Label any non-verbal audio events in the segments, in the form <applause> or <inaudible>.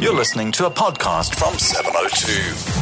You're listening to a podcast from 702.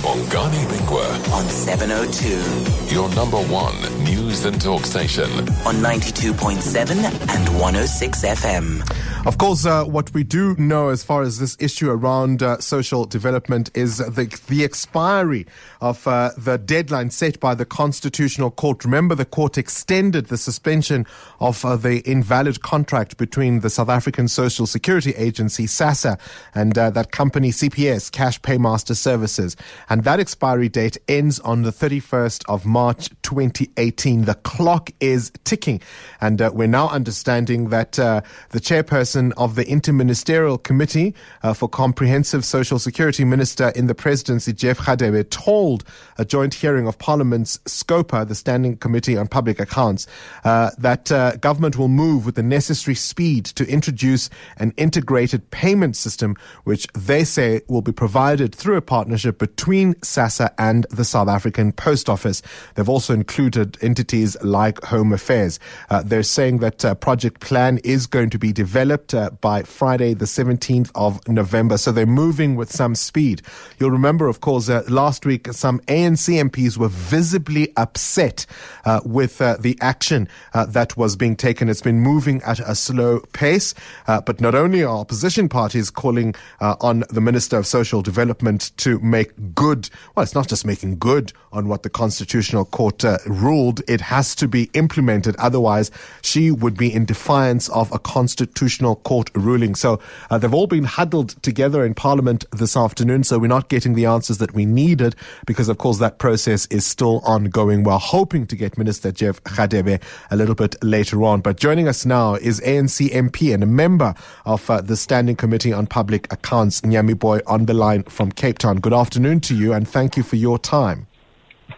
Bongani Bingwa, on 702, your number one news and talk station. on 92.7 and 106 FM. Of course, uh, what we do know as far as this issue around uh, social development is the, the expiry of uh, the deadline set by the Constitutional Court. Remember, the court extended the suspension of uh, the invalid contract between the South African Social Security Agency, SASSA, and uh, that company, CPS, Cash Paymaster Services. And that expiry date ends on the 31st of March 2018. The clock is ticking. And uh, we're now understanding that uh, the chairperson of the Interministerial Committee uh, for Comprehensive Social Security Minister in the presidency, Jeff Radebe, told a joint hearing of Parliament's SCOPA, the Standing Committee on Public Accounts, uh, that uh, government will move with the necessary speed to introduce an integrated payment system, which they say will be provided through a partnership between SASSA and the South African Post Office. They've also included entities like Home Affairs. Uh, they're saying that uh, project plan is going to be developed uh, by Friday, the 17th of November. So they're moving with some speed. You'll remember, of course, uh, last week some ANC MPs were visibly upset uh, with the action that was being taken. It's been moving at a slow pace. But not only are opposition parties calling on the Minister of Social Development to make good, well, it's not just making good on what the Constitutional Court uh, ruled, it has to be implemented. Otherwise, she would be in defiance of a Constitutional Court ruling. So uh, they've all been huddled together in Parliament this afternoon. So we're not getting the answers that we needed because, of course, that process is still ongoing. We're hoping to get Minister Jeff Radebe a little bit later on. But joining us now is ANC MP and a member of uh, the Standing Committee on Public Accounts, Nyami Booi, on the line from Cape Town. Good afternoon to you and thank you for your time.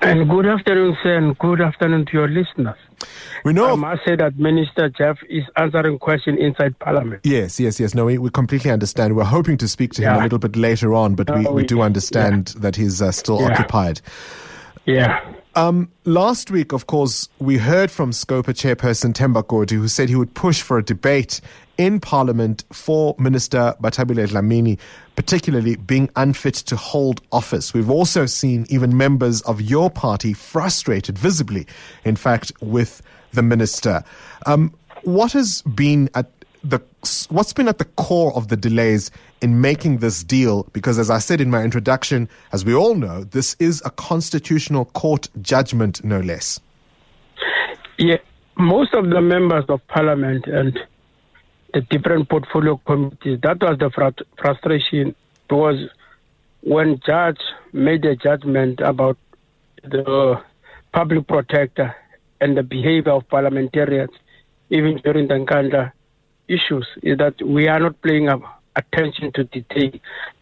And good afternoon, sir, and good afternoon to your listeners. We know. I must say that Minister Jeff is answering questions inside Parliament. Yes, yes, yes. No, we, we completely understand. We're hoping to speak to him a little bit later on, but we, Uh, we we- do understand that he's uh, still Yeah. occupied. Yeah. Um, last week, of course, we heard from Scopa chairperson Themba Godi, who said he would push for a debate in Parliament for Minister Bathabile Dlamini, particularly being unfit to hold office. We've also seen even members of your party frustrated visibly, in fact, with the minister. Um, what has been at the what's been at the core of the delays in making this deal because as i said in my introduction as we all know this is a constitutional court judgment no less Yeah. Most of the members of Parliament and the different portfolio committees, that was the frut- frustration was when judge made a judgment about the public protector and the behavior of parliamentarians, even during the Nkandla issues, is that we are not paying attention to detail,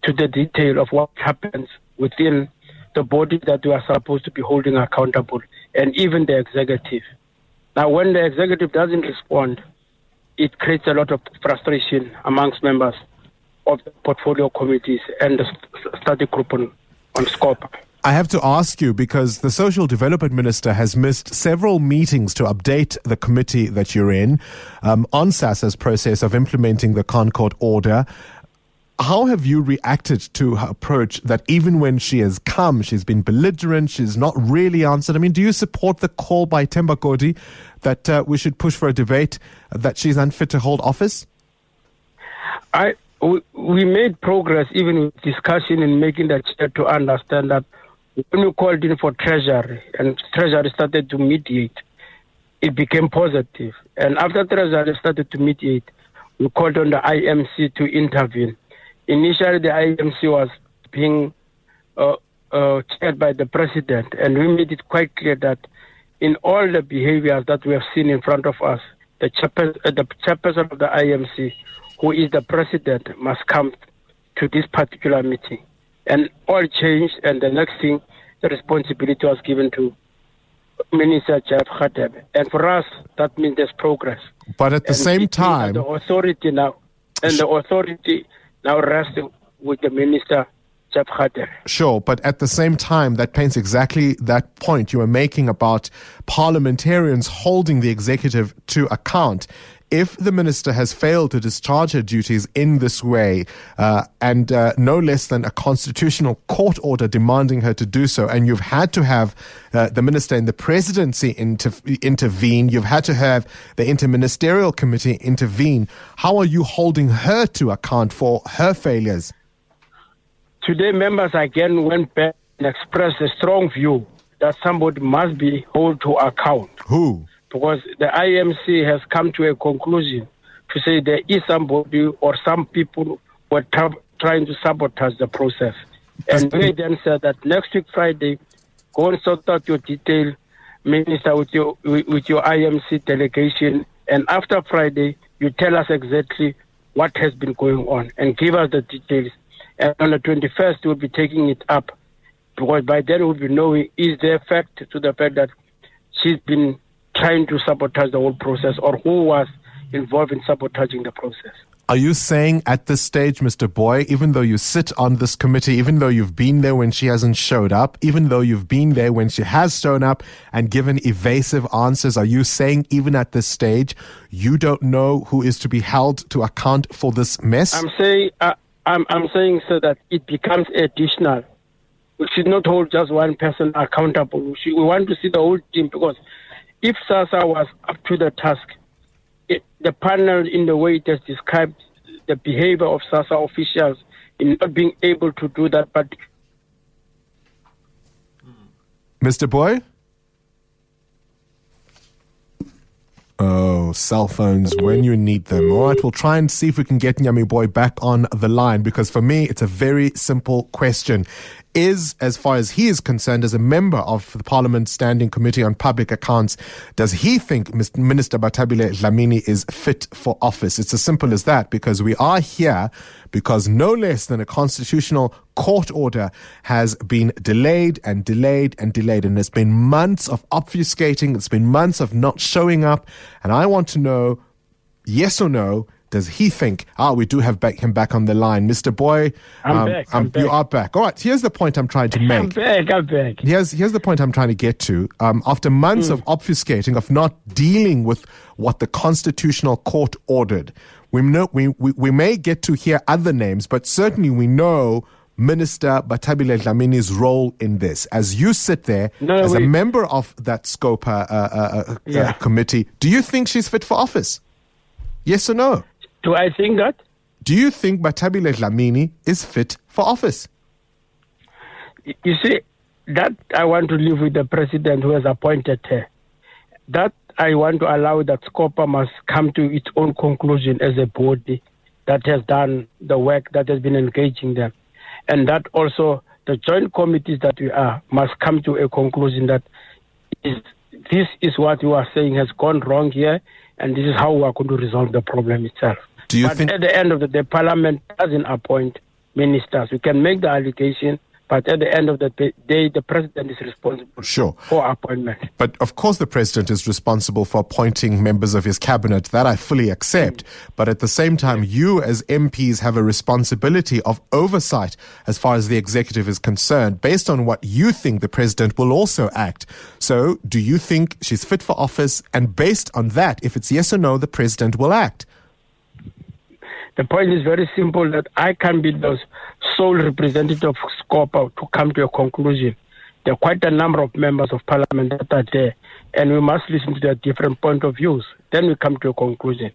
to the detail of what happens within the body that we are supposed to be holding accountable, and even the executive. Now, when the executive doesn't respond, it creates a lot of frustration amongst members of the portfolio committees and the study group on, on SCOPA. I have to ask you because the Social Development Minister has missed several meetings to update the committee that you're in um, on SASSA's process of implementing the ConCourt order. How have you reacted to her approach that even when she has come, she's been belligerent, she's not really answered? I mean, do you support the call by Themba Godi that uh, we should push for a debate that she's unfit to hold office? I we, we made progress even with discussion and making the chair to understand that when we called in for treasury and treasury started to mediate, it became positive. And after treasury started to mediate, we called on the IMC to intervene. Initially, the IMC was being uh, uh, chaired by the president, and we made it quite clear that in all the behaviors that we have seen in front of us, the, chairperson, uh, the chairperson of the IMC, who is the president, must come to this particular meeting. And all changed, and the next thing, the responsibility was given to Minister Jeff Radebe. And for us, that means there's progress. But at the And same it means that time, the authority now, and the authority now rests with the Minister. Sure, but at the same time, that paints exactly that point you were making about parliamentarians holding the executive to account. if the minister has failed to discharge her duties in this way, uh, and uh, no less than a constitutional court order demanding her to do so, and you've had to have uh, the minister and the presidency inter- intervene, you've had to have the interministerial committee intervene. How are you holding her to account for her failures? Today, members again went back and expressed a strong view that somebody must be held to account. Who? Because the IMC has come to a conclusion to say there is somebody or some people were tra- trying to sabotage the process. And they then said that next week Friday, go and sort out your detail, minister, with your with your IMC delegation, and after Friday, you tell us exactly what has been going on and give us the details. And on the 21st, we'll be taking it up because by then we'll be knowing is there fact to the fact that she's been trying to sabotage the whole process or who was involved in sabotaging the process. Are you saying at this stage, Mr. Booi, even though you sit on this committee, even though you've been there when she hasn't showed up, even though you've been there when she has shown up and given evasive answers, are you saying even at this stage you don't know who is to be held to account for this mess? I'm saying, uh, I'm, I'm saying so that it becomes additional. We should not hold just one person accountable. We, should, we want to see the whole team because if SASSA was up to the task, it, the panel, in the way it has described the behavior of SASSA officials in not being able to do that, but Mr. Booi? Oh, cell phones when you need them. All right, we'll try and see if we can get Nyami Booi back on the line because for me, it's a very simple question is, as far as he is concerned, as a member of the Parliament Standing Committee on Public Accounts, does he think Minister Bathabile Dlamini is fit for office? It's as simple as that because we are here because no less than a constitutional court order has been delayed and delayed and delayed. And it's been months of obfuscating, it's been months of not showing up. And I want to know, yes or no, does he think, ah, we do have back, him back on the line? Mr. Booi, I'm um, back, I'm back. you are back. All right, here's the point I'm trying to <laughs> make. I'm back, I'm back. Here's, here's the point I'm trying to get to. Um, after months mm. of obfuscating, of not dealing with what the Constitutional Court ordered, we, know, we, we, we may get to hear other names, but certainly we know Minister Bathabile Dlamini's role in this. As you sit there no, as a member of that SCOPA uh, uh, uh, yeah. committee, do you think she's fit for office? Yes or no? Do I think that? Do you think Bathabile Dlamini is fit for office? You see, that I want to live with the president who has appointed her. That I want to allow that SCOPA must come to its own conclusion as a body that has done the work that has been engaging them. And that also the joint committees that we are must come to a conclusion that is, this is what you are saying has gone wrong here, and this is how we are going to resolve the problem itself. Do you but think at the end of the day, Parliament doesn't appoint ministers? We can make the allegation, but at the end of the day, the president is responsible sure. for appointment. But of course, the president is responsible for appointing members of his cabinet. That I fully accept. Mm. But at the same time, you as MPs have a responsibility of oversight as far as the executive is concerned, based on what you think the president will also act. So, do you think she's fit for office? And based on that, if it's yes or no, the president will act. The point is very simple that I can be the sole representative of SCOPA to come to a conclusion. There are quite a number of members of parliament that are there, and we must listen to their different point of views. Then we come to a conclusion.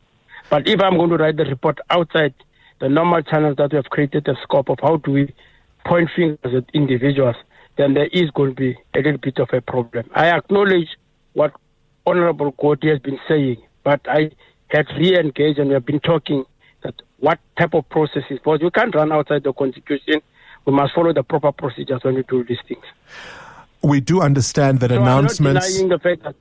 But if I'm going to write the report outside the normal channels that we have created a scope of how do we point fingers at individuals, then there is going to be a little bit of a problem. I acknowledge what Honorable Godi has been saying, but I had re-engaged and we have been talking what type of process is because you can't run outside the constitution. We must follow the proper procedures when we do these things. We do understand that so announcements. I'm not denying the fact that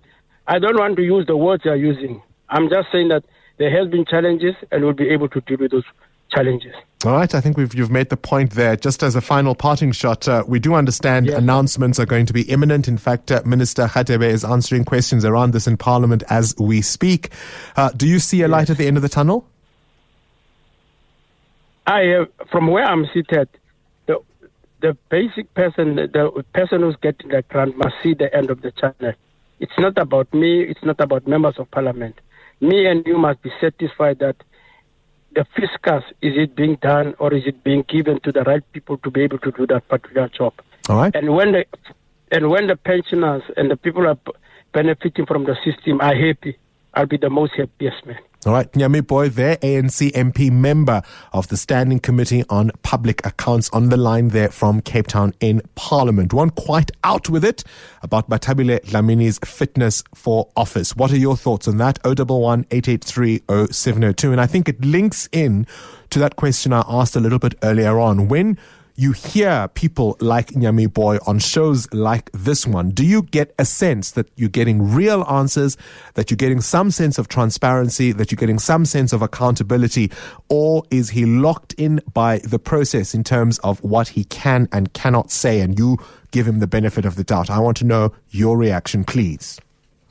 I don't want to use the words you're using. I'm just saying that there has been challenges and we'll be able to deal with those challenges. All right, I think we've you've made the point there. Just as a final parting shot, uh, we do understand yes. announcements are going to be imminent. In fact, uh, Minister Radebe is answering questions around this in Parliament as we speak. Uh, do you see a light at the end of the tunnel? I uh, from where I'm seated, the the basic person, the person who's getting the grant must see the end of the channel. It's not about me. It's not about members of parliament. me and you must be satisfied that the fiscus is it being done or is it being given to the right people to be able to do that particular job? All right. And when the and when the pensioners and the people are benefiting from the system are happy, I'll be the most happiest man. All right, Nyami Booi there, ANC MP member of the Standing Committee on Public Accounts on the line there from Cape Town in Parliament. One quite out with it about Bathabile Dlamini's fitness for office. What are your thoughts on that? 011 883 And I think it links in to that question I asked a little bit earlier on. When you hear people like Nyami Booi on shows like this one, do you get a sense that you're getting real answers, that you're getting some sense of transparency, that you're getting some sense of accountability, or is he locked in by the process in terms of what he can and cannot say and you give him the benefit of the doubt? I want to know your reaction, please.